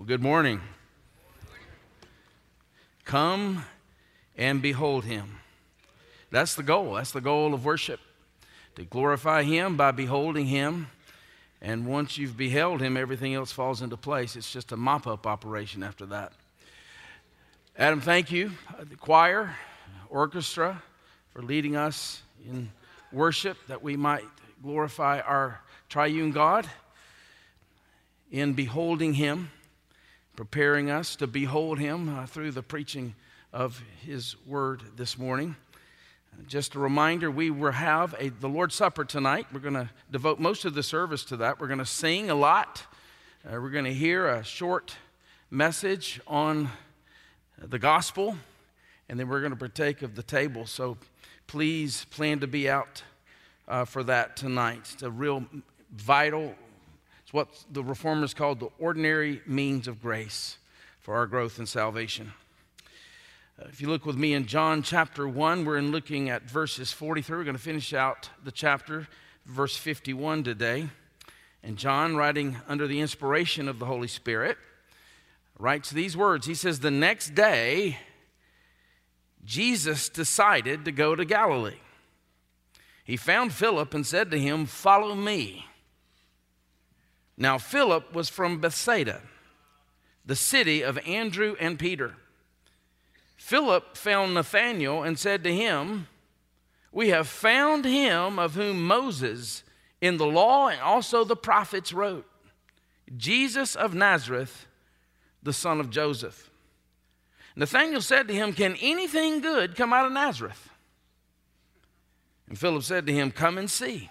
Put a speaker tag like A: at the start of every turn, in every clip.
A: Well, good morning. Come and behold him. That's the goal. That's the goal of worship to glorify him by beholding him. And once you've beheld him, everything else falls into place. It's just a mop up operation after that. Adam, thank you, uh, the choir, orchestra, for leading us in worship that we might glorify our triune God in beholding him preparing us to behold him uh, through the preaching of his word this morning. Just a reminder, we will have a, the Lord's Supper tonight. We're going to devote most of the service to that. We're going to sing a lot. Uh, we're going to hear a short message on the gospel, and then we're going to partake of the table. So please plan to be out uh, for that tonight. It's a real vital it's what the reformers called the ordinary means of grace for our growth and salvation. Uh, if you look with me in John chapter 1, we're in looking at verses 43. We're going to finish out the chapter, verse 51 today. And John, writing under the inspiration of the Holy Spirit, writes these words He says, The next day, Jesus decided to go to Galilee. He found Philip and said to him, Follow me. Now, Philip was from Bethsaida, the city of Andrew and Peter. Philip found Nathanael and said to him, We have found him of whom Moses in the law and also the prophets wrote, Jesus of Nazareth, the son of Joseph. Nathanael said to him, Can anything good come out of Nazareth? And Philip said to him, Come and see.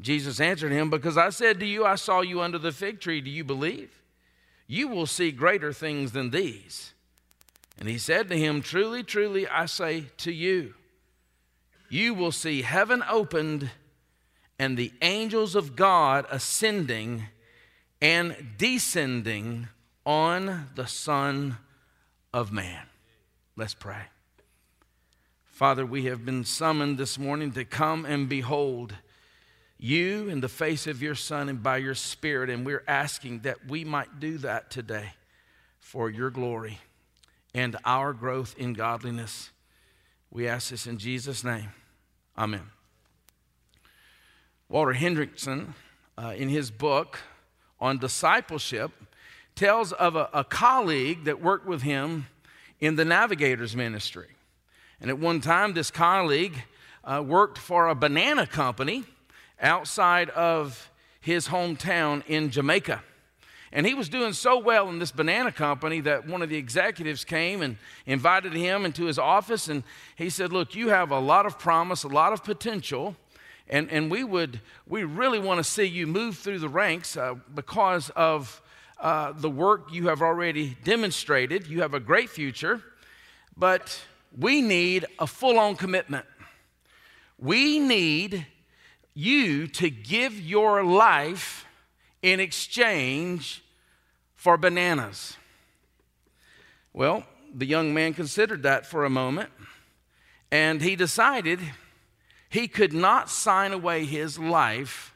A: Jesus answered him, Because I said to you, I saw you under the fig tree. Do you believe? You will see greater things than these. And he said to him, Truly, truly, I say to you, you will see heaven opened and the angels of God ascending and descending on the Son of Man. Let's pray. Father, we have been summoned this morning to come and behold you in the face of your Son and by your Spirit. And we're asking that we might do that today for your glory and our growth in godliness. We ask this in Jesus' name. Amen. Walter Henrichsen, uh, in his book on discipleship, tells of a, a colleague that worked with him in the navigators ministry. And at one time, this colleague uh, worked for a banana company outside of his hometown in Jamaica. And he was doing so well in this banana company that one of the executives came and invited him into his office. And he said, Look, you have a lot of promise, a lot of potential. And, and we would, we really want to see you move through the ranks uh, because of uh, the work you have already demonstrated. You have a great future, but we need a full on commitment. We need you to give your life in exchange for bananas. Well, the young man considered that for a moment, and he decided he could not sign away his life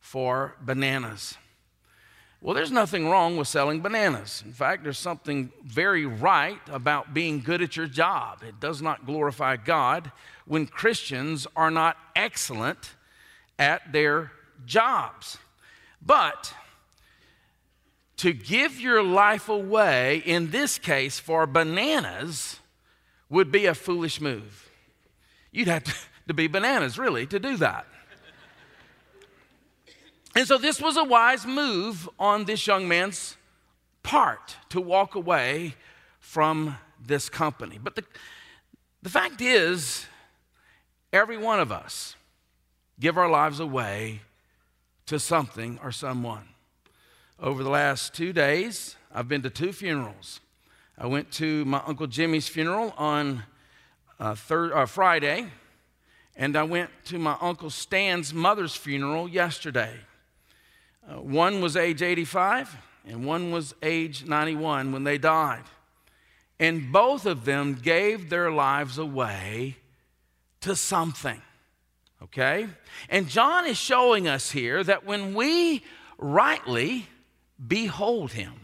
A: for bananas. Well, there's nothing wrong with selling bananas. In fact, there's something very right about being good at your job. It does not glorify God when Christians are not excellent at their jobs. But to give your life away, in this case for bananas, would be a foolish move. You'd have to, be bananas, really, to do that. And so this was a wise move on this young man's part to walk away from this company. But the, the fact is, every one of us give our lives away to something or someone. over the last two days, I've been to two funerals. I went to my Uncle Jimmy's funeral on uh, third, uh, Friday, and I went to my Uncle Stan's mother's funeral yesterday. Uh, one was age 85, and one was age 91 when they died. And both of them gave their lives away to something. Okay? And John is showing us here that when we rightly behold him,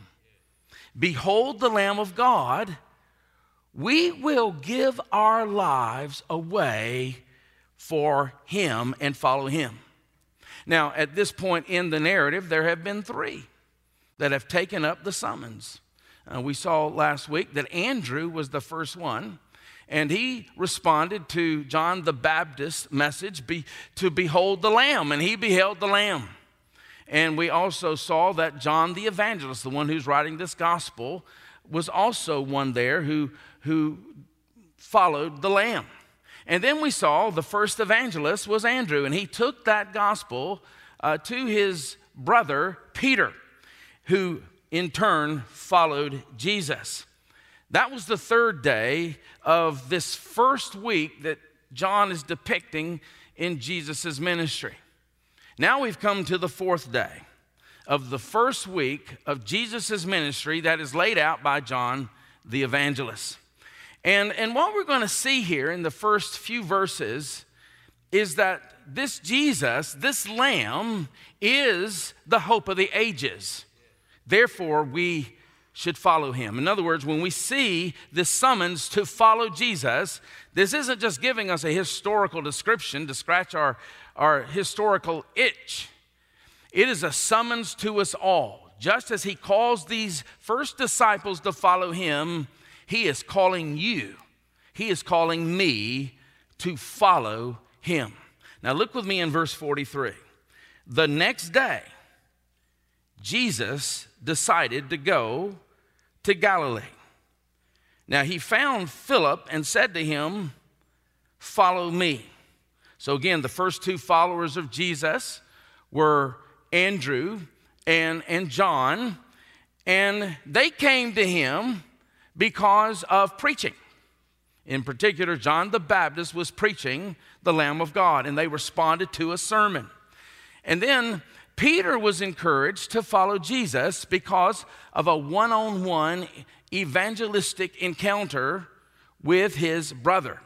A: behold the Lamb of God, we will give our lives away for him and follow him. Now, at this point in the narrative, there have been three that have taken up the summons. Uh, we saw last week that Andrew was the first one, and he responded to John the Baptist's message be, to behold the Lamb, and he beheld the Lamb. And we also saw that John the evangelist, the one who's writing this gospel, was also one there who, who followed the Lamb. And then we saw the first evangelist was Andrew, and he took that gospel uh, to his brother Peter, who in turn followed Jesus. That was the third day of this first week that John is depicting in Jesus' ministry. Now we've come to the fourth day of the first week of Jesus' ministry that is laid out by John the evangelist. And, and what we're going to see here in the first few verses is that this Jesus, this Lamb, is the hope of the ages. Therefore, we should follow him. In other words, when we see this summons to follow Jesus, this isn't just giving us a historical description to scratch our, our historical itch. It is a summons to us all. Just as he calls these first disciples to follow him, he is calling you, He is calling me to follow Him. Now, look with me in verse 43. The next day, Jesus decided to go to Galilee. Now, he found Philip and said to him, Follow me. So, again, the first two followers of Jesus were Andrew and, and John, and they came to him because of preaching. In particular, John the Baptist was preaching the Lamb of God, and they responded to a sermon. And then Peter was encouraged to follow Jesus because of a one on one evangelistic encounter with his brother.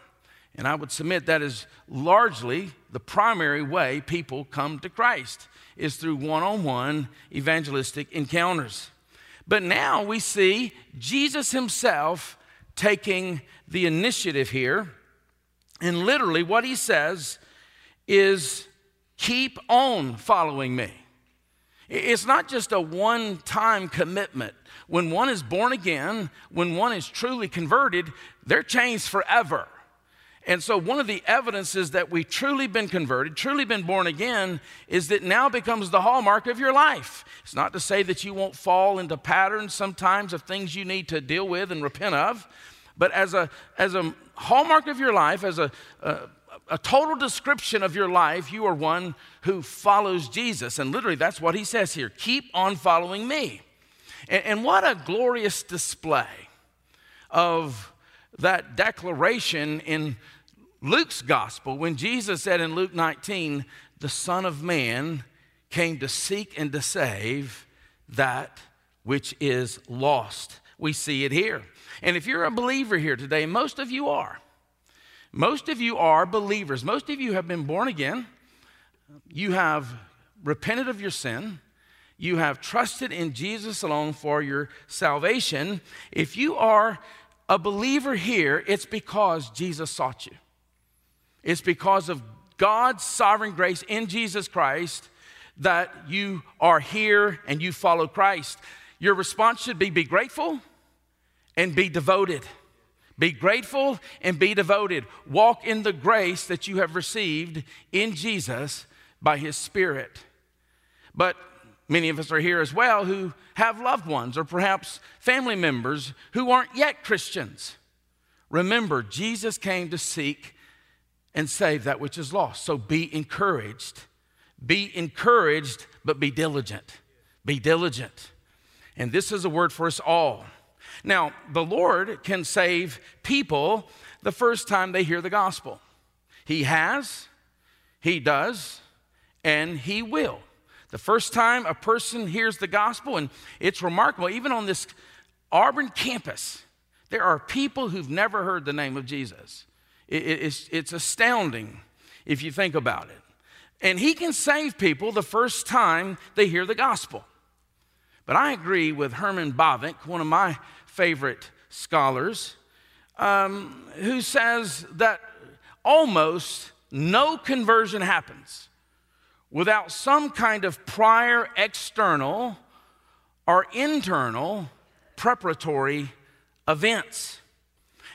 A: And I would submit that is largely the primary way people come to Christ is through one on one evangelistic encounters. But now we see Jesus himself taking the initiative here. And literally, what he says is, keep on following me. It's not just a one time commitment. When one is born again, when one is truly converted, they're changed forever. And so, one of the evidences that we've truly been converted, truly been born again, is that now becomes the hallmark of your life. It's not to say that you won't fall into patterns sometimes of things you need to deal with and repent of, but as a, as a hallmark of your life, as a, a, a total description of your life, you are one who follows Jesus. And literally, that's what he says here keep on following me. And, and what a glorious display of that declaration in Luke's gospel, when Jesus said in Luke 19, the Son of Man came to seek and to save that which is lost. We see it here. And if you're a believer here today, most of you are. Most of you are believers. Most of you have been born again. You have repented of your sin. You have trusted in Jesus alone for your salvation. If you are a believer here, it's because Jesus sought you. It's because of God's sovereign grace in Jesus Christ that you are here and you follow Christ. Your response should be be grateful and be devoted. Be grateful and be devoted. Walk in the grace that you have received in Jesus by His Spirit. But many of us are here as well who have loved ones or perhaps family members who aren't yet Christians. Remember, Jesus came to seek and save that which is lost. So be encouraged. Be encouraged, but be diligent. Be diligent. And this is a word for us all. Now, the Lord can save people the first time they hear the gospel. He has, He does, and He will. The first time a person hears the gospel, and it's remarkable, even on this Auburn campus, there are people who've never heard the name of Jesus. it's, it's astounding if you think about it. And He can save people the first time they hear the gospel. But I agree with Herman Bavinck, one of my favorite scholars, um, who says that almost no conversion happens without some kind of prior external or internal preparatory events.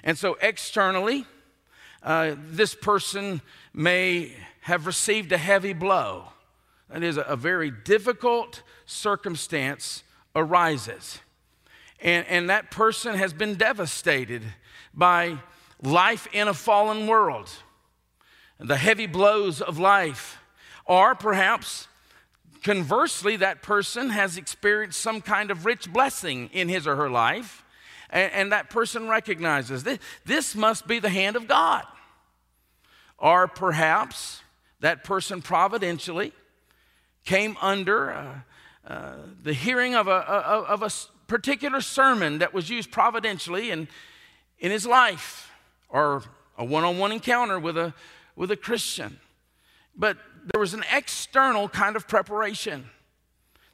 A: And so, externally, uh, this person may have received a heavy blow. That is, a, a very difficult circumstance arises. And, and that person has been devastated by life in a fallen world, the heavy blows of life. Or perhaps, conversely, that person has experienced some kind of rich blessing in his or her life, and, and that person recognizes this, this must be the hand of God. Or perhaps that person providentially came under uh, uh, the hearing of a, of a particular sermon that was used providentially in, in his life or a one on one encounter with a, with a Christian. But there was an external kind of preparation.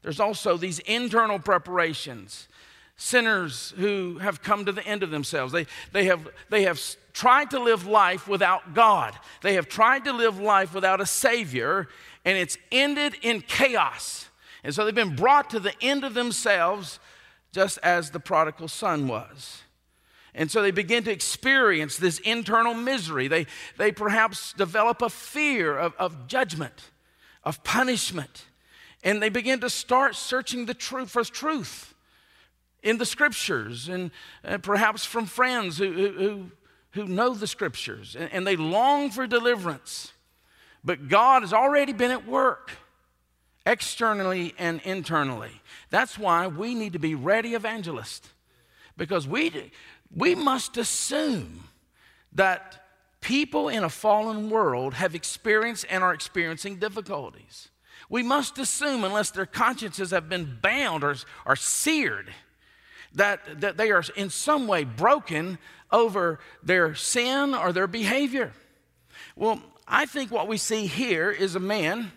A: There's also these internal preparations. Sinners who have come to the end of themselves. They, they, have, they have tried to live life without God. They have tried to live life without a Savior, and it's ended in chaos. And so they've been brought to the end of themselves, just as the prodigal son was. And so they begin to experience this internal misery. They, they perhaps develop a fear of, of judgment, of punishment. And they begin to start searching the truth for truth in the scriptures and, and perhaps from friends who, who, who know the scriptures. And, and they long for deliverance. But God has already been at work externally and internally. That's why we need to be ready evangelists because we, we must assume that people in a fallen world have experienced and are experiencing difficulties. We must assume, unless their consciences have been bound or, or seared, that, that they are in some way broken over their sin or their behavior. Well, I think what we see here is a man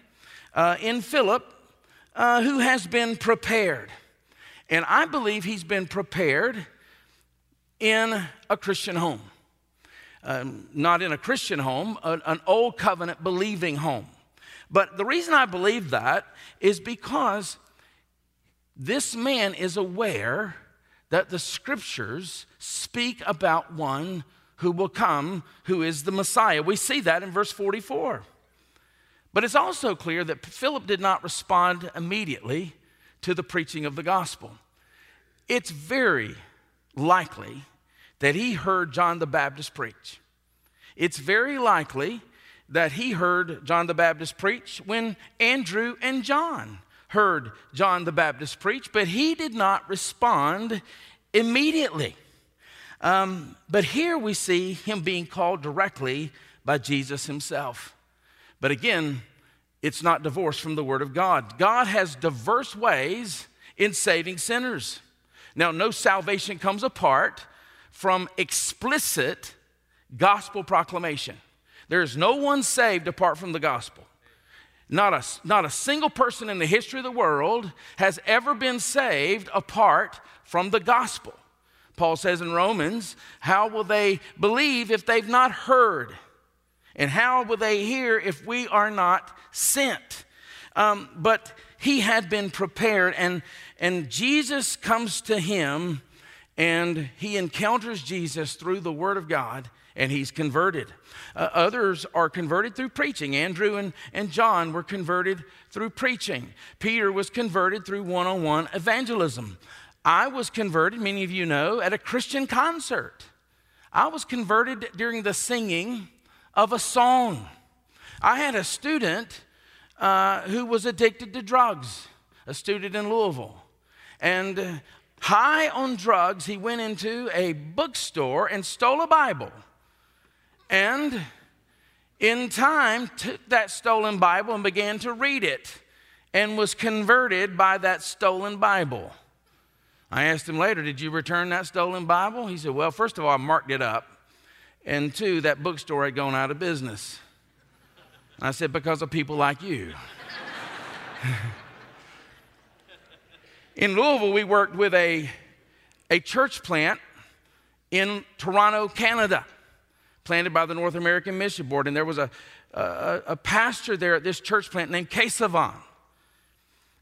A: uh, in Philip uh, who has been prepared. And I believe he's been prepared in a Christian home. Um, not in a Christian home, an, an old covenant believing home. But the reason I believe that is because this man is aware that the scriptures speak about one who will come, who is the Messiah. We see that in verse 44. But it's also clear that Philip did not respond immediately to the preaching of the gospel. It's very likely that he heard John the Baptist preach. It's very likely that he heard John the Baptist preach when Andrew and John heard John the Baptist preach, but he did not respond immediately. Um, but here we see him being called directly by Jesus himself. But again, it's not divorced from the Word of God. God has diverse ways in saving sinners. Now, no salvation comes apart from explicit gospel proclamation. There is no one saved apart from the gospel. Not a, not a single person in the history of the world has ever been saved apart from the gospel. Paul says in Romans, How will they believe if they've not heard? And how will they hear if we are not sent? Um, but he had been prepared, and, and Jesus comes to him, and he encounters Jesus through the Word of God, and he's converted. Uh, others are converted through preaching. Andrew and, and John were converted through preaching. Peter was converted through one on one evangelism. I was converted, many of you know, at a Christian concert. I was converted during the singing of a song. I had a student uh, who was addicted to drugs. a student in Louisville. And high on drugs, he went into a bookstore and stole a Bible. And in time, took that stolen Bible and began to read it and was converted by that stolen Bible. I asked him later, Did you return that stolen Bible? He said, Well, first of all, I marked it up. And two, that bookstore had gone out of business. I said, Because of people like you. in Louisville, we worked with a, a church plant in Toronto, Canada, planted by the North American Mission Board. And there was a, a, a pastor there at this church plant named Kesavan.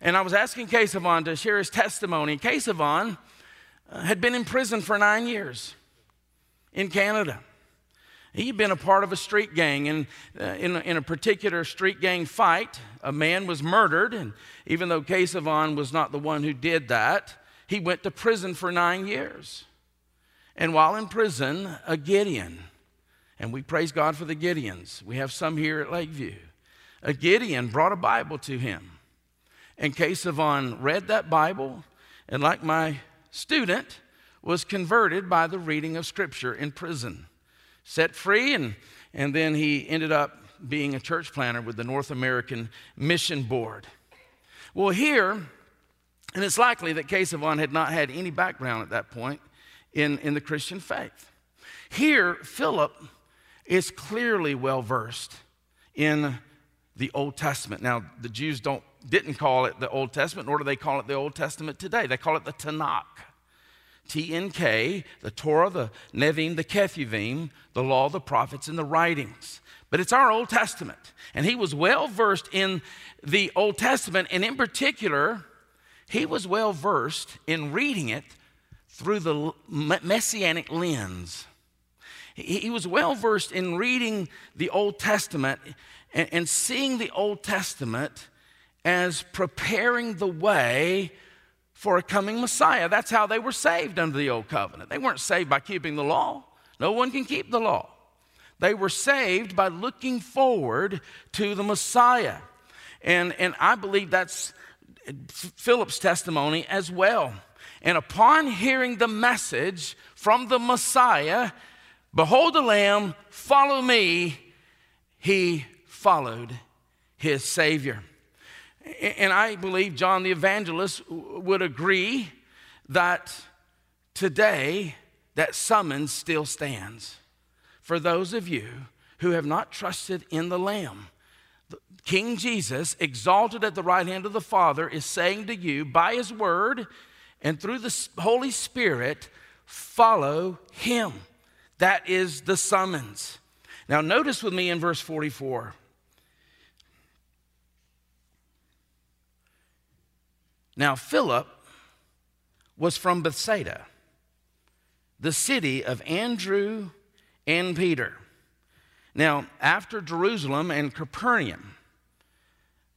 A: And I was asking Kesavan to share his testimony. Kesavan uh, had been in prison for nine years in Canada. He'd been a part of a street gang, and uh, in, in, a particular street gang fight, a man was murdered. And even though Kesavan was not the one who did that, he went to prison for nine years. And while in prison, a Gideon, and we praise God for the Gideons, we have some here at Lakeview, a Gideon brought a Bible to him. And Kesavan read that Bible, and like my student, was converted by the reading of Scripture in prison, set free, and, and then he ended up being a church planter with the North American Mission Board. Well, here, and it's likely that Kesavan had not had any background at that point in, in the Christian faith. Here, Philip is clearly well versed in the Old Testament. Now, the Jews don't didn't call it the Old Testament, nor do they call it the Old Testament today. They call it the Tanakh. T N K, the Torah, the Nevi'im, the Ketuvim, the law, the prophets, and the writings. But it's our Old Testament. And he was well versed in the Old Testament, and in particular, he was well versed in reading it through the messianic lens. He was well versed in reading the Old Testament and seeing the Old Testament as preparing the way for a coming Messiah. That's how they were saved under the old covenant. They weren't saved by keeping the law, no one can keep the law. They were saved by looking forward to the Messiah. And, and I believe that's Philip's testimony as well. And upon hearing the message from the Messiah, behold the Lamb, follow me, he followed his Savior. And I believe John the Evangelist would agree that today that summons still stands for those of you who have not trusted in the Lamb. King Jesus, exalted at the right hand of the Father, is saying to you by his word and through the Holy Spirit, follow him. That is the summons. Now, notice with me in verse 44. Now, Philip was from Bethsaida, the city of Andrew and Peter. Now, after Jerusalem and Capernaum,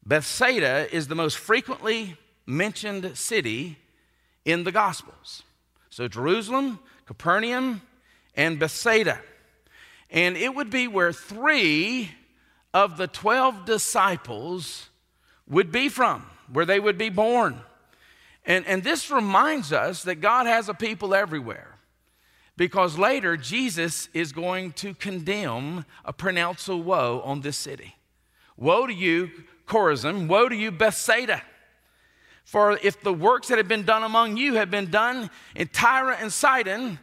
A: Bethsaida is the most frequently mentioned city in the Gospels. So, Jerusalem, Capernaum, and Bethsaida. And it would be where three of the 12 disciples would be from, where they would be born. And, and this reminds us that God has a people everywhere. Because later, Jesus is going to condemn a pronounced woe on this city. Woe to you, Chorazin. Woe to you, Bethsaida. For if the works that have been done among you had been done in Tyre and Sidon,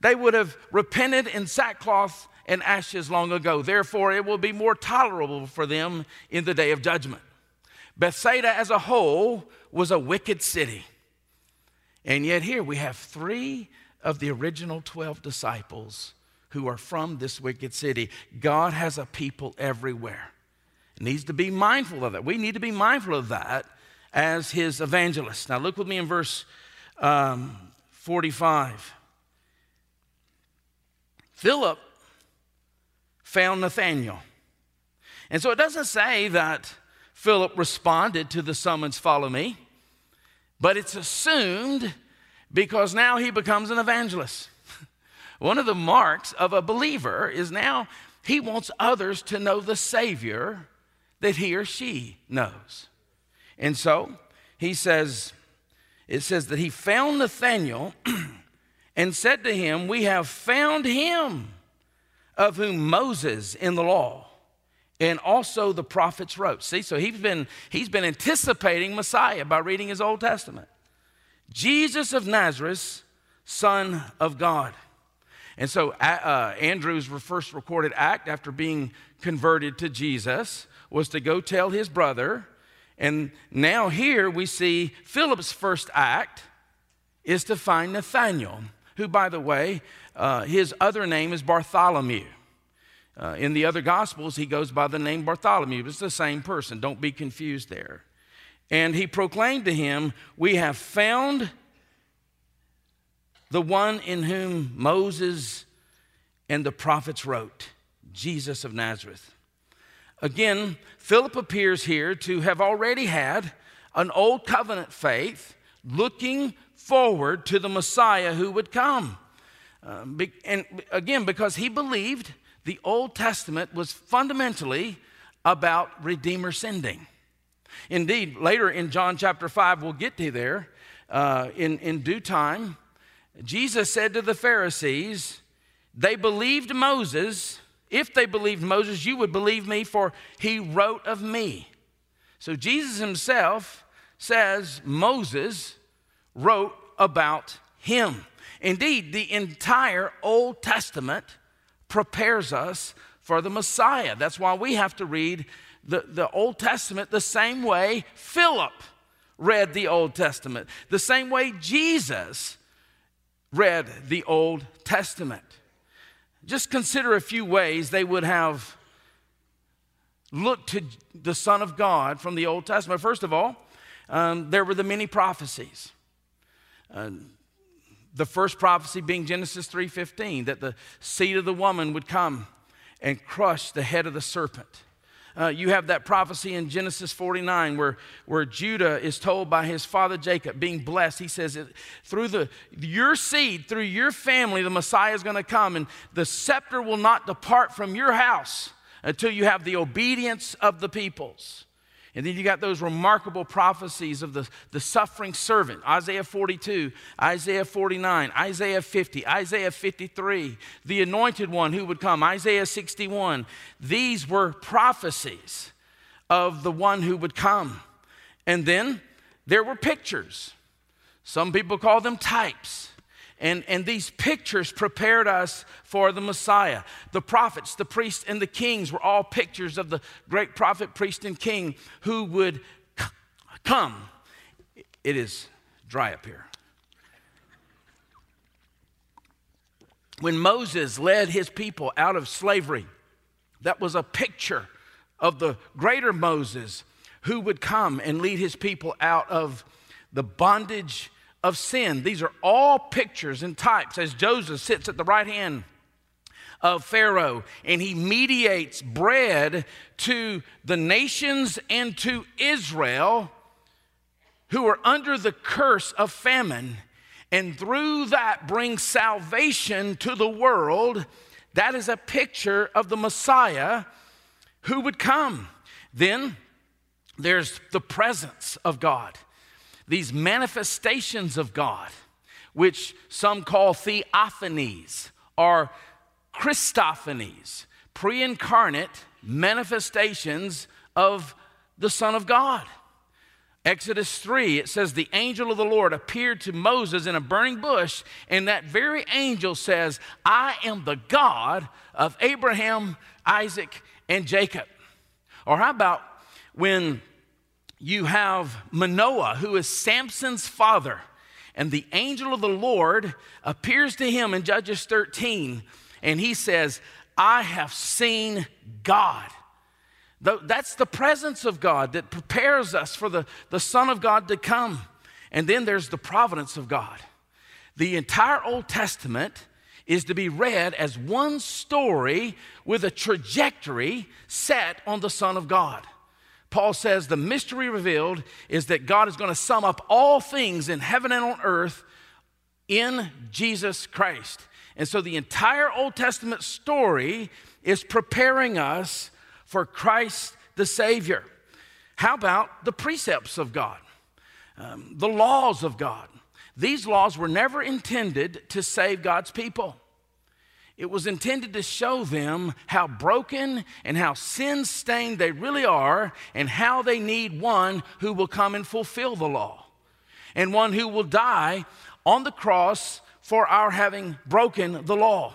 A: they would have repented in sackcloth and ashes long ago. Therefore, it will be more tolerable for them in the day of judgment. Bethsaida as a whole was a wicked city. And yet, here we have three of the original 12 disciples who are from this wicked city. God has a people everywhere. Needs to be mindful of that. We need to be mindful of that as his evangelists. Now, look with me in verse um, 45. Philip found Nathanael. And so it doesn't say that Philip responded to the summons, Follow me. But it's assumed because now he becomes an evangelist. One of the marks of a believer is now he wants others to know the Savior that he or she knows. And so he says, it says that he found Nathanael and said to him, We have found him of whom Moses in the law and also the prophets wrote. See, so he's been, he's been anticipating Messiah by reading his Old Testament. Jesus of Nazareth, Son of God. And so uh, Andrew's first recorded act after being converted to Jesus was to go tell his brother. And now here we see Philip's first act is to find Nathanael, who, by the way, uh, his other name is Bartholomew. Uh, in the other Gospels, he goes by the name Bartholomew. It's the same person. Don't be confused there. And he proclaimed to him, We have found the one in whom Moses and the prophets wrote, Jesus of Nazareth. Again, Philip appears here to have already had an old covenant faith looking forward to the Messiah who would come. Uh, and again, because he believed the Old Testament was fundamentally about Redeemer sending. Indeed, later in John chapter 5, we'll get to there, uh, in, in due time, Jesus said to the Pharisees, They believed Moses. If they believed Moses, you would believe me, for he wrote of me. So Jesus himself says Moses wrote about him. Indeed, the entire Old Testament prepares us for the Messiah. That's why we have to read the, the Old Testament the same way Philip read the Old Testament, the same way Jesus read the Old Testament. Just consider a few ways they would have looked to the Son of God from the Old Testament. First of all, um, there were the many prophecies. Uh, the first prophecy being Genesis 3:15 that the seed of the woman would come and crush the head of the serpent. Uh, you have that prophecy in Genesis 49 where, where Judah is told by his father Jacob, being blessed, he says, through the, your seed, through your family, the Messiah is going to come, and the scepter will not depart from your house until you have the obedience of the peoples. And then you got those remarkable prophecies of the, the suffering servant Isaiah 42, Isaiah 49, Isaiah 50, Isaiah 53, the anointed one who would come, Isaiah 61. These were prophecies of the one who would come. And then there were pictures. Some people call them types. And, and these pictures prepared us for the Messiah. The prophets, the priests, and the kings were all pictures of the great prophet, priest, and king who would c- come. It is dry up here. When Moses led his people out of slavery, that was a picture of the greater Moses who would come and lead his people out of the bondage of sin. These are all pictures and types as Joseph sits at the right hand of Pharaoh and he mediates bread to the nations and to Israel who are under the curse of famine and through that brings salvation to the world. That is a picture of the Messiah who would come. Then there's the presence of God these manifestations of God, which some call theophanies or Christophanies, pre incarnate manifestations of the Son of God. Exodus 3, it says, The angel of the Lord appeared to Moses in a burning bush, and that very angel says, I am the God of Abraham, Isaac, and Jacob. Or how about when you have Manoah, who is Samson's father. And the angel of the Lord appears to him in Judges 13, and he says, I have seen God. That's the presence of God that prepares us for the, the Son of God to come. And then there's the providence of God. The entire Old Testament is to be read as one story with a trajectory set on the Son of God. Paul says the mystery revealed is that God is going to sum up all things in heaven and on earth in Jesus Christ. And so the entire Old Testament story is preparing us for Christ the Savior. How about the precepts of God? um, the laws of God. These laws were never intended to save God's people. It was intended to show them how broken and how sin stained they really are, and how they need one who will come and fulfill the law, and one who will die on the cross for our having broken the law.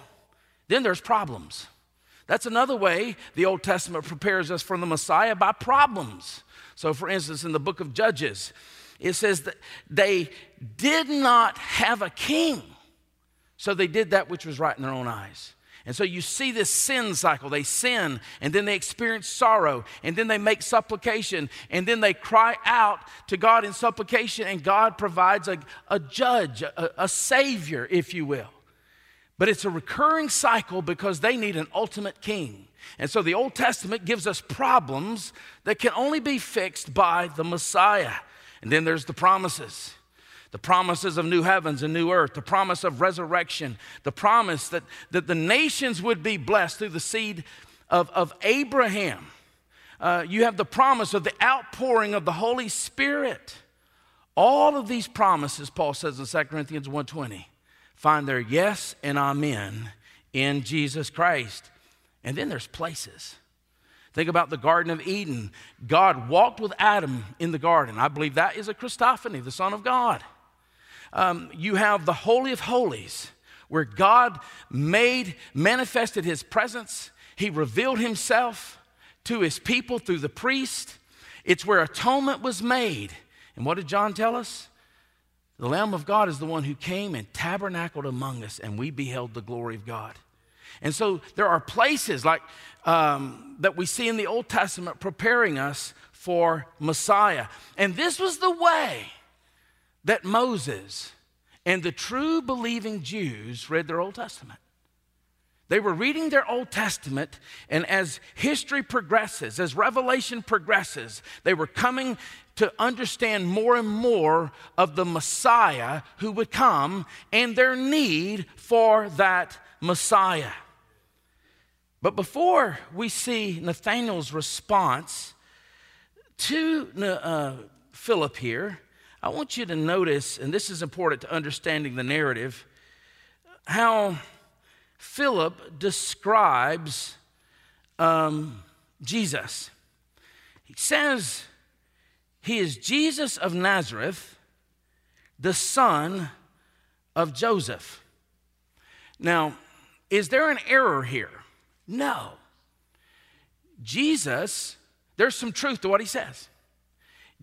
A: Then there's problems. That's another way the Old Testament prepares us for the Messiah by problems. So, for instance, in the book of Judges, it says that they did not have a king, so they did that which was right in their own eyes. And so you see this sin cycle. They sin, and then they experience sorrow, and then they make supplication, and then they cry out to God in supplication, and God provides a, a judge, a, a savior, if you will. But it's a recurring cycle because they need an ultimate king. And so the Old Testament gives us problems that can only be fixed by the Messiah. And then there's the promises the promises of new heavens and new earth, the promise of resurrection, the promise that, that the nations would be blessed through the seed of, of Abraham. Uh, you have the promise of the outpouring of the Holy Spirit. All of these promises, Paul says in 2 Corinthians 1:20, find their yes and amen in Jesus Christ. And then there's places. Think about the Garden of Eden. God walked with Adam in the garden. I believe that is a Christophany, the Son of God. Um, you have the Holy of Holies, where God made, manifested his presence. He revealed himself to his people through the priest. It's where atonement was made. And what did John tell us? The Lamb of God is the one who came and tabernacled among us, and we beheld the glory of God. And so there are places like um, that we see in the Old Testament preparing us for Messiah. And this was the way that Moses and the true believing Jews read their Old Testament. They were reading their Old Testament, and as history progresses, as revelation progresses, they were coming to understand more and more of the Messiah who would come and their need for that Messiah. But before we see Nathanael's response to uh, Philip here, I want you to notice, and this is important to understanding the narrative, how Philip describes um, Jesus. He says, he is Jesus of Nazareth, the son of Joseph. Now, is there an error here? No. Jesus, there's some truth to what he says.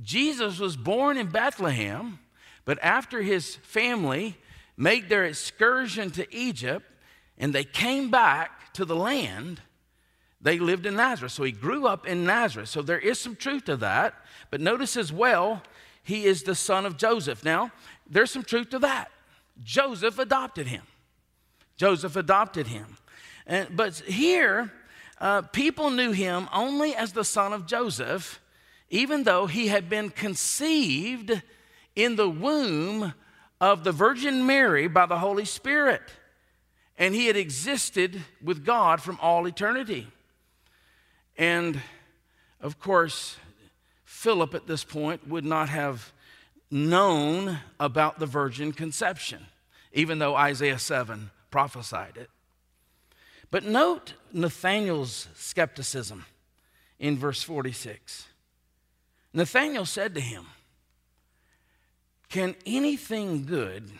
A: Jesus was born in Bethlehem, but after his family made their excursion to Egypt and they came back to the land, they lived in Nazareth. So he grew up in Nazareth. So there is some truth to that. But notice as well, he is the son of Joseph. Now, there's some truth to that. Joseph adopted him. Joseph adopted him. And, but here, uh, people knew him only as the son of Joseph, even though he had been conceived in the womb of the Virgin Mary by the Holy Spirit. And he had existed with God from all eternity. And of course, Philip at this point would not have known about the virgin conception, even though Isaiah 7 prophesied it. But note Nathanael's skepticism in verse 46. Nathanael said to him, Can anything good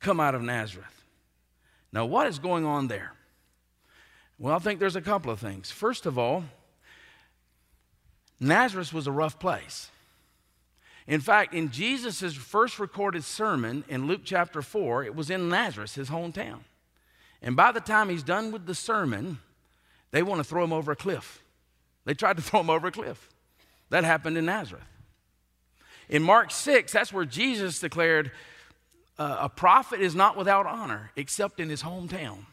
A: come out of Nazareth? Now, what is going on there? Well, I think there's a couple of things. First of all, Nazareth was a rough place. In fact, in Jesus' first recorded sermon in Luke chapter 4, it was in Nazareth, his hometown. And by the time he's done with the sermon, they want to throw him over a cliff. They tried to throw him over a cliff. That happened in Nazareth. In Mark 6, that's where Jesus declared, uh, A prophet is not without honor except in his hometown.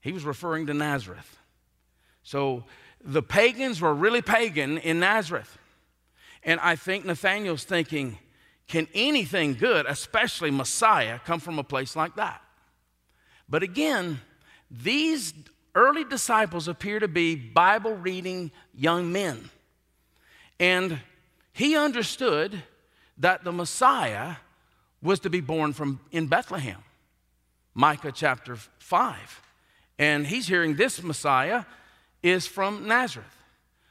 A: He was referring to Nazareth. So the pagans were really pagan in Nazareth. And I think Nathanael's thinking, can anything good, especially Messiah, come from a place like that? But again, these early disciples appear to be Bible reading young men. And he understood that the Messiah was to be born from in Bethlehem. Micah chapter 5. And he's hearing this Messiah is from Nazareth.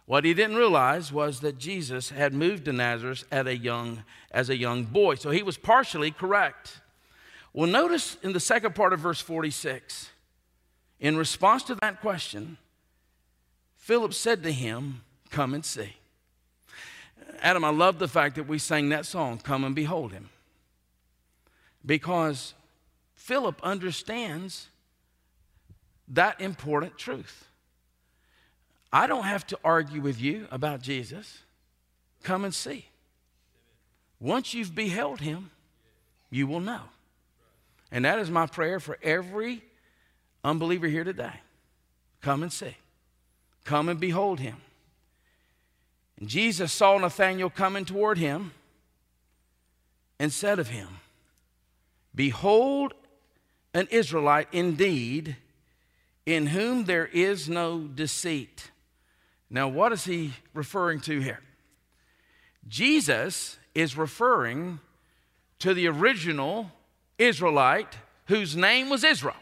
A: What he didn't realize was that Jesus had moved to Nazareth at a young, as a young boy. So he was partially correct. Well, notice in the second part of verse 46, in response to that question, Philip said to him, Come and see. Adam, I love the fact that we sang that song, Come and Behold Him. Because Philip understands that important truth. I don't have to argue with you about Jesus. Come and see. Once you've beheld him, you will know. And that is my prayer for every unbeliever here today. Come and see. Come and behold him. And Jesus saw Nathanael coming toward him and said of him, Behold, an Israelite indeed, in whom there is no deceit. Now, what is he referring to here? Jesus is referring to the original Israelite whose name was Israel,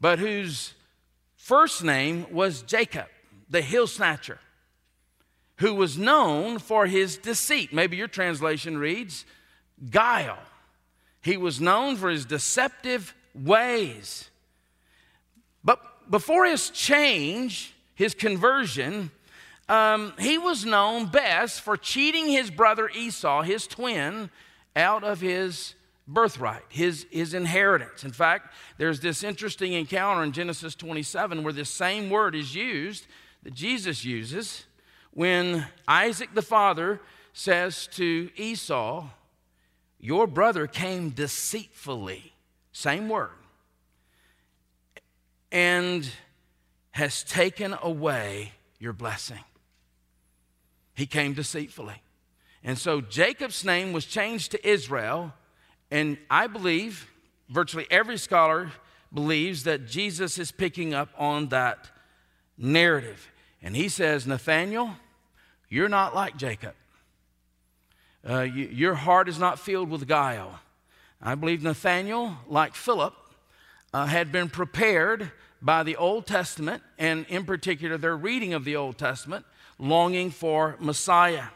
A: but whose first name was Jacob, the hill snatcher, who was known for his deceit. Maybe your translation reads guile. He was known for his deceptive ways. But before his change, his conversion, um, he was known best for cheating his brother Esau, his twin, out of his birthright, his, his inheritance. In fact, there's this interesting encounter in Genesis 27 where this same word is used that Jesus uses when Isaac the father says to Esau, Your brother came deceitfully. Same word. And has taken away your blessing. He came deceitfully. And so Jacob's name was changed to Israel. And I believe, virtually every scholar believes that Jesus is picking up on that narrative. And he says, Nathaniel, you're not like Jacob. Uh, you, your heart is not filled with guile. I believe Nathaniel, like Philip, uh, had been prepared by the Old Testament, and in particular, their reading of the Old Testament, longing for Messiah.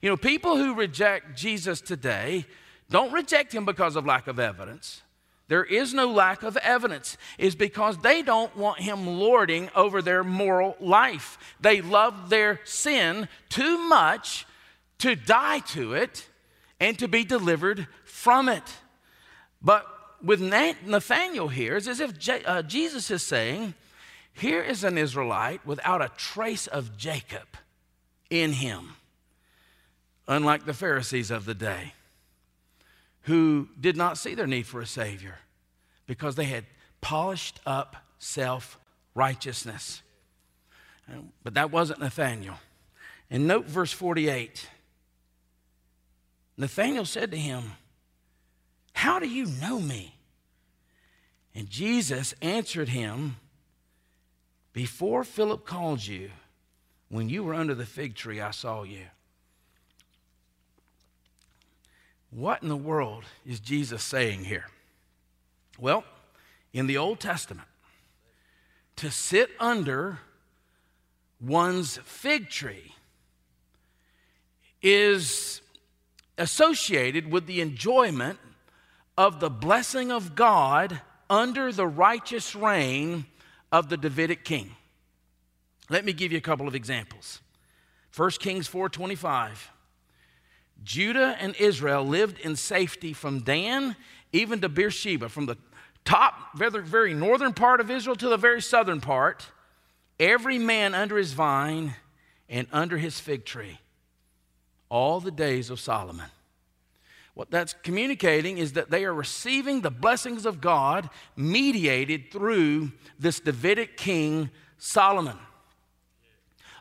A: You know, people who reject Jesus today don't reject him because of lack of evidence. There is no lack of evidence. Is because they don't want him lording over their moral life. They love their sin too much to die to it and to be delivered from it. But with Nathaniel here, it's as if uh, Jesus is saying, Here is an Israelite without a trace of Jacob in him, unlike the Pharisees of the day, who did not see their need for a Savior because they had polished up self righteousness. But that wasn't Nathaniel. And note verse 48. Nathaniel said to him, how do you know me? And Jesus answered him, Before Philip called you, when you were under the fig tree, I saw you. What in the world is Jesus saying here? Well, in the Old Testament, to sit under one's fig tree is associated with the enjoyment of the blessing of God under the righteous reign of the Davidic king. Let me give you a couple of examples. 1 Kings 4:25. Judah and Israel lived in safety from Dan even to Beersheba, from the top, very, very northern part of Israel to the very southern part, every man under his vine and under his fig tree, all the days of Solomon. What that's communicating is that they are receiving the blessings of God mediated through this Davidic king Solomon.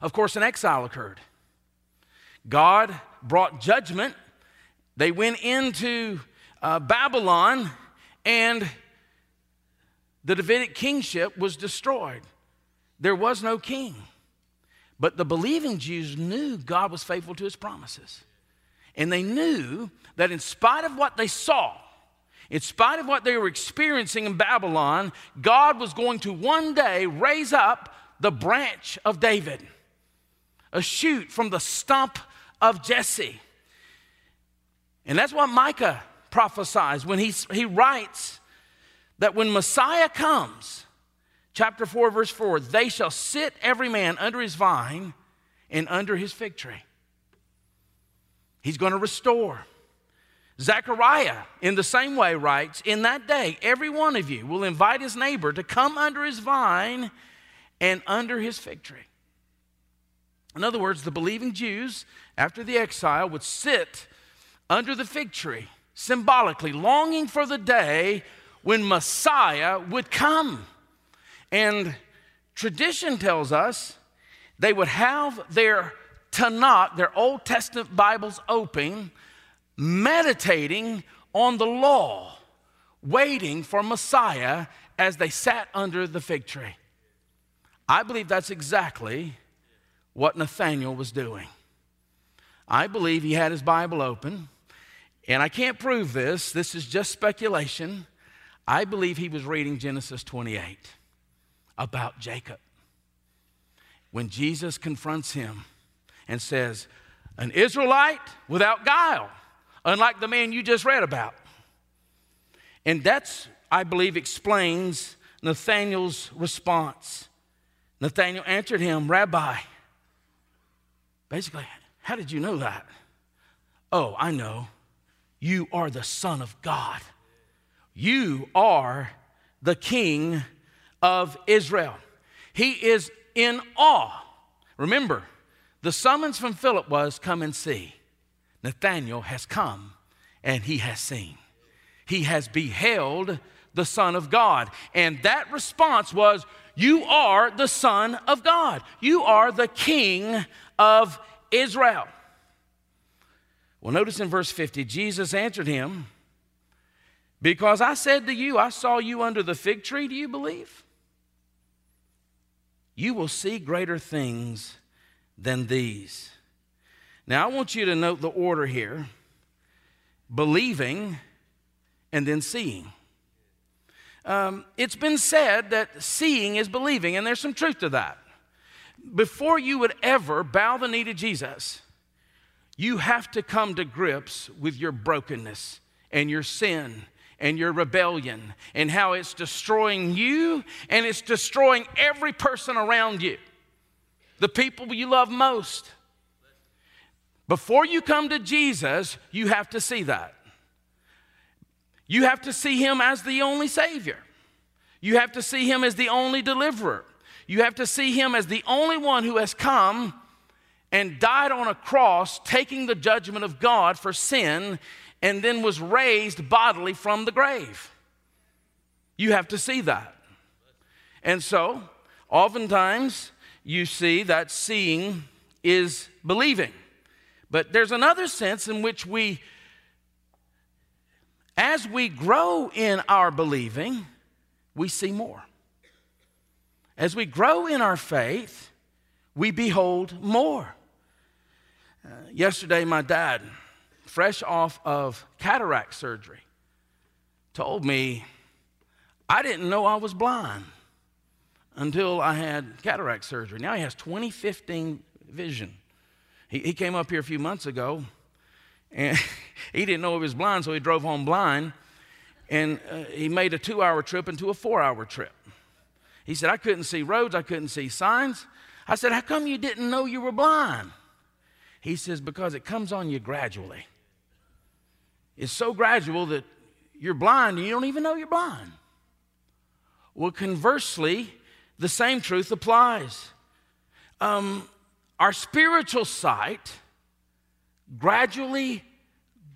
A: Of course, an exile occurred. God brought judgment. They went into uh, Babylon, and the Davidic kingship was destroyed. There was no king. But the believing Jews knew God was faithful to his promises. And they knew that in spite of what they saw, in spite of what they were experiencing in Babylon, God was going to one day raise up the branch of David, a shoot from the stump of Jesse. And that's what Micah prophesies when he, he writes that when Messiah comes, chapter 4, verse 4, they shall sit every man under his vine and under his fig tree. He's going to restore. Zechariah, in the same way, writes In that day, every one of you will invite his neighbor to come under his vine and under his fig tree. In other words, the believing Jews, after the exile, would sit under the fig tree, symbolically longing for the day when Messiah would come. And tradition tells us they would have their Tanakh, their Old Testament Bibles open meditating on the law, waiting for Messiah as they sat under the fig tree. I believe that's exactly what Nathaniel was doing. I believe he had his Bible open, and I can't prove this, this is just speculation. I believe he was reading Genesis 28 about Jacob. When Jesus confronts him and says, An Israelite without guile unlike the man you just read about. And that's, I believe, explains Nathanael's response. Nathanael answered him, Rabbi, basically, how did you know that? Oh, I know. You are the Son of God. You are the King of Israel. He is in awe. Remember, the summons from Philip was come and see. Nathanael has come and he has seen. He has beheld the Son of God. And that response was, You are the Son of God. You are the King of Israel. Well, notice in verse 50, Jesus answered him, Because I said to you, I saw you under the fig tree, do you believe? You will see greater things than these. Now, I want you to note the order here believing and then seeing. Um, it's been said that seeing is believing, and there's some truth to that. Before you would ever bow the knee to Jesus, you have to come to grips with your brokenness and your sin and your rebellion and how it's destroying you and it's destroying every person around you, the people you love most. Before you come to Jesus, you have to see that. You have to see him as the only Savior. You have to see him as the only deliverer. You have to see him as the only one who has come and died on a cross, taking the judgment of God for sin, and then was raised bodily from the grave. You have to see that. And so, oftentimes, you see that seeing is believing. But there's another sense in which we, as we grow in our believing, we see more. As we grow in our faith, we behold more. Uh, yesterday, my dad, fresh off of cataract surgery, told me I didn't know I was blind until I had cataract surgery. Now he has 2015 vision. He, he came up here a few months ago and he didn't know he was blind, so he drove home blind. And uh, he made a two hour trip into a four hour trip. He said, I couldn't see roads, I couldn't see signs. I said, How come you didn't know you were blind? He says, Because it comes on you gradually. It's so gradual that you're blind and you don't even know you're blind. Well, conversely, the same truth applies. Um, our spiritual sight gradually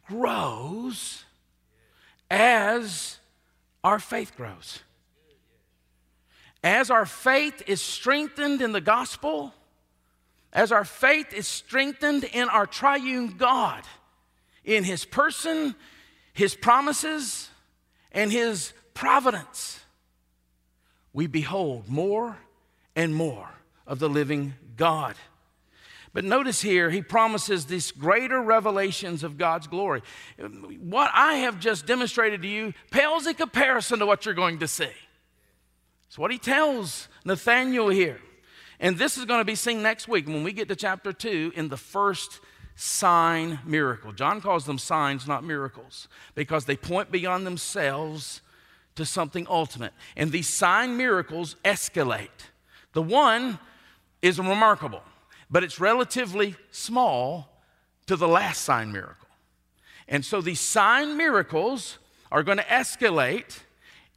A: grows as our faith grows. As our faith is strengthened in the gospel, as our faith is strengthened in our triune God, in His person, His promises, and His providence, we behold more and more of the living God. But notice here, he promises these greater revelations of God's glory. What I have just demonstrated to you pales in comparison to what you're going to see. It's what he tells Nathaniel here. And this is going to be seen next week when we get to chapter 2 in the first sign miracle. John calls them signs, not miracles, because they point beyond themselves to something ultimate. And these sign miracles escalate. The one is remarkable, but it's relatively small to the last sign miracle. And so these sign miracles are going to escalate,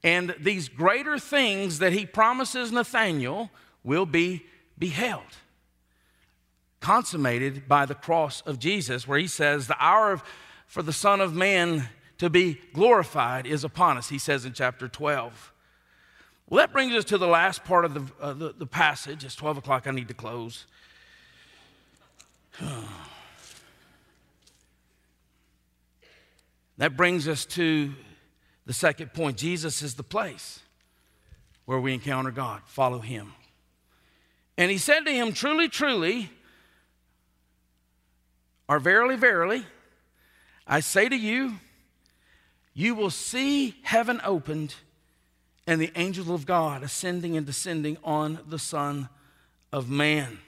A: and these greater things that he promises Nathaniel will be beheld consummated by the cross of Jesus, where he says, The hour of, for the Son of Man to be glorified is upon us, he says in chapter 12. Well, that brings us to the last part of the, uh, the, the passage. It's 12 o'clock, I need to close. that brings us to the second point Jesus is the place where we encounter God. Follow him. And he said to him, Truly, truly, or verily, verily, I say to you, you will see heaven opened and the angels of God ascending and descending on the Son of Man.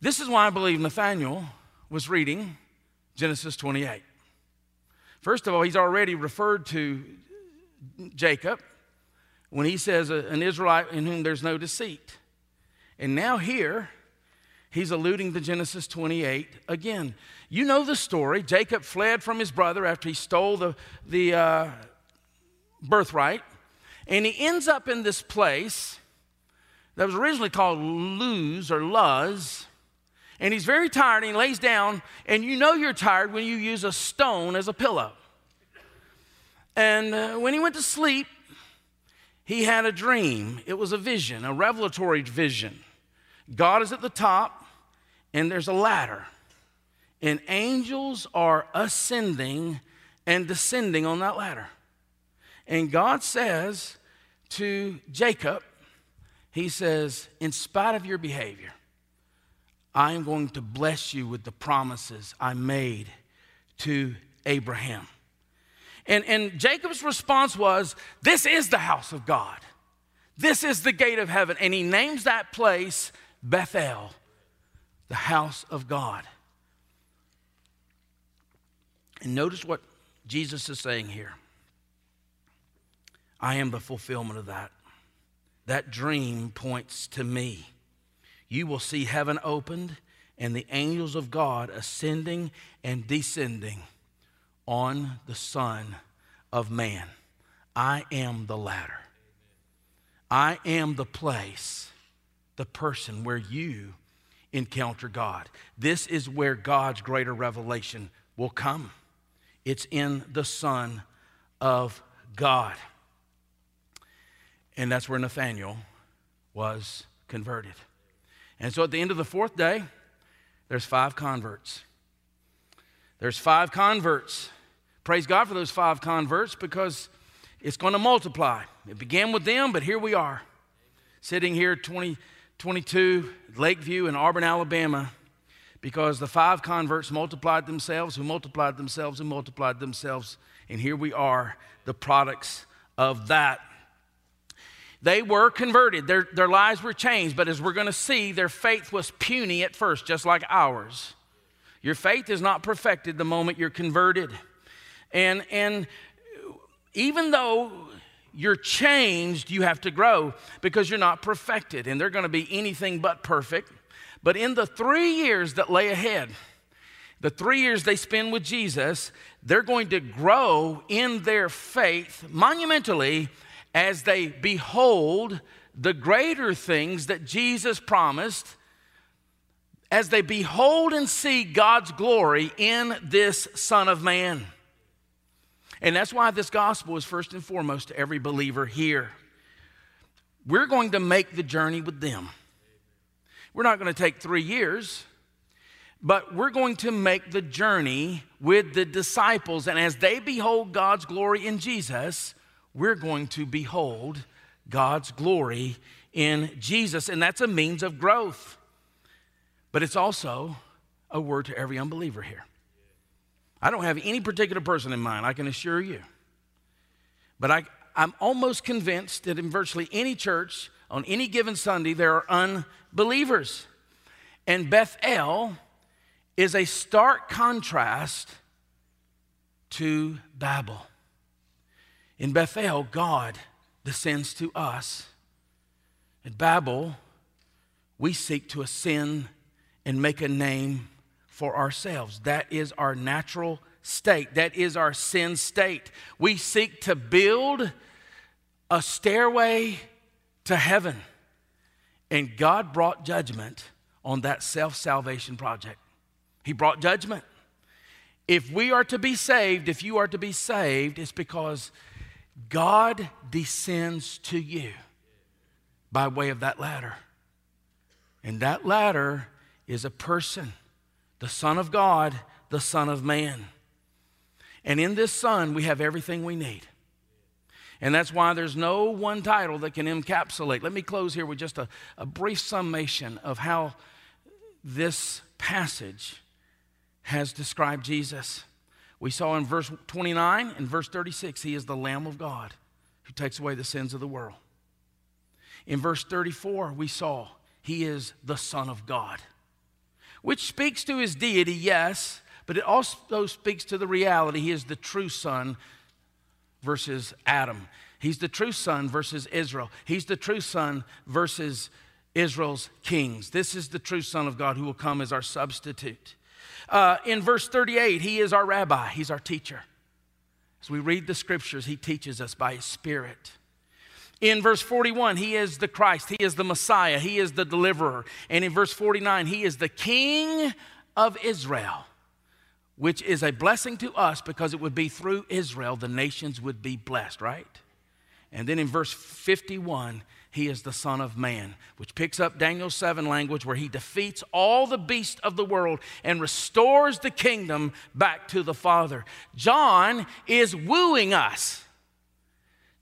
A: This is why I believe Nathaniel was reading Genesis 28. First of all, he's already referred to Jacob when he says, An Israelite in whom there's no deceit. And now, here, he's alluding to Genesis 28 again. You know the story. Jacob fled from his brother after he stole the, the uh, birthright, and he ends up in this place that was originally called Luz or Luz. And he's very tired and he lays down, and you know you're tired when you use a stone as a pillow. And uh, when he went to sleep, he had a dream. It was a vision, a revelatory vision. God is at the top, and there's a ladder. And angels are ascending and descending on that ladder. And God says to Jacob, He says, in spite of your behavior, I am going to bless you with the promises I made to Abraham. And, and Jacob's response was, This is the house of God. This is the gate of heaven. And he names that place Bethel, the house of God. And notice what Jesus is saying here I am the fulfillment of that. That dream points to me. You will see heaven opened and the angels of God ascending and descending on the Son of Man. I am the ladder. I am the place the person where you encounter God. This is where God's greater revelation will come. It's in the Son of God. And that's where Nathaniel was converted. And so at the end of the fourth day, there's five converts. There's five converts. Praise God for those five converts because it's going to multiply. It began with them, but here we are, sitting here 20, Lakeview in Auburn, Alabama, because the five converts multiplied themselves, who multiplied themselves, who multiplied themselves, and here we are, the products of that. They were converted, their, their lives were changed, but as we're going to see, their faith was puny at first, just like ours. Your faith is not perfected the moment you're converted. And, and even though you're changed, you have to grow because you're not perfected, and they're going to be anything but perfect. But in the three years that lay ahead, the three years they spend with Jesus, they're going to grow in their faith monumentally as they behold the greater things that Jesus promised, as they behold and see God's glory in this Son of Man. And that's why this gospel is first and foremost to every believer here. We're going to make the journey with them. We're not going to take three years, but we're going to make the journey with the disciples. And as they behold God's glory in Jesus, we're going to behold God's glory in Jesus. And that's a means of growth. but it's also a word to every unbeliever here. I don't have any particular person in mind, I can assure you. But I, I'm almost convinced that in virtually any church, on any given Sunday, there are unbelievers. And Bethel is a stark contrast to Babel. In Bethel, God descends to us. At Babel, we seek to ascend and make a name for ourselves. That is our natural state. That is our sin state. We seek to build a stairway to heaven. And God brought judgment on that self salvation project. He brought judgment. If we are to be saved, if you are to be saved, it's because God descends to you by way of that ladder. And that ladder is a person, the Son of God, the Son of Man. And in this Son, we have everything we need. And that's why there's no one title that can encapsulate. Let me close here with just a, a brief summation of how this passage has described Jesus. We saw in verse 29 and verse 36, he is the Lamb of God who takes away the sins of the world. In verse 34, we saw he is the Son of God, which speaks to his deity, yes, but it also speaks to the reality he is the true Son versus Adam. He's the true Son versus Israel. He's the true Son versus Israel's kings. This is the true Son of God who will come as our substitute. Uh, in verse 38, he is our rabbi, he's our teacher. As we read the scriptures, he teaches us by his Spirit. In verse 41, he is the Christ, he is the Messiah, he is the deliverer. And in verse 49, he is the King of Israel, which is a blessing to us because it would be through Israel the nations would be blessed, right? And then in verse 51, he is the Son of Man, which picks up Daniel 7 language where he defeats all the beasts of the world and restores the kingdom back to the Father. John is wooing us.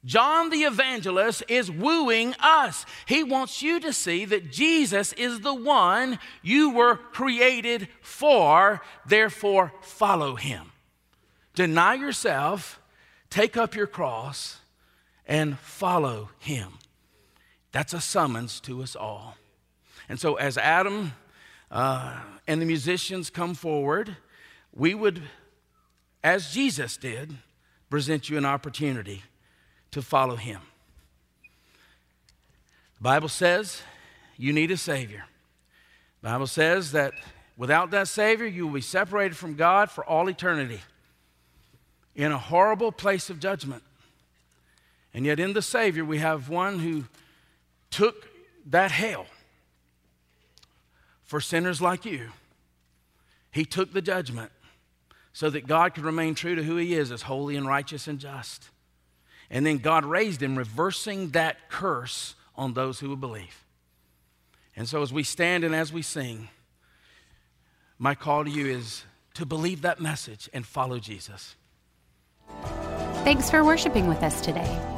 A: John the evangelist is wooing us. He wants you to see that Jesus is the one you were created for, therefore, follow him. Deny yourself, take up your cross, and follow him. That's a summons to us all. And so, as Adam uh, and the musicians come forward, we would, as Jesus did, present you an opportunity to follow him. The Bible says you need a Savior. The Bible says that without that Savior, you will be separated from God for all eternity in a horrible place of judgment. And yet, in the Savior, we have one who took that hell for sinners like you. He took the judgment so that God could remain true to who He is as holy and righteous and just. And then God raised Him, reversing that curse on those who would believe. And so, as we stand and as we sing, my call to you is to believe that message and follow Jesus.
B: Thanks for worshiping with us today.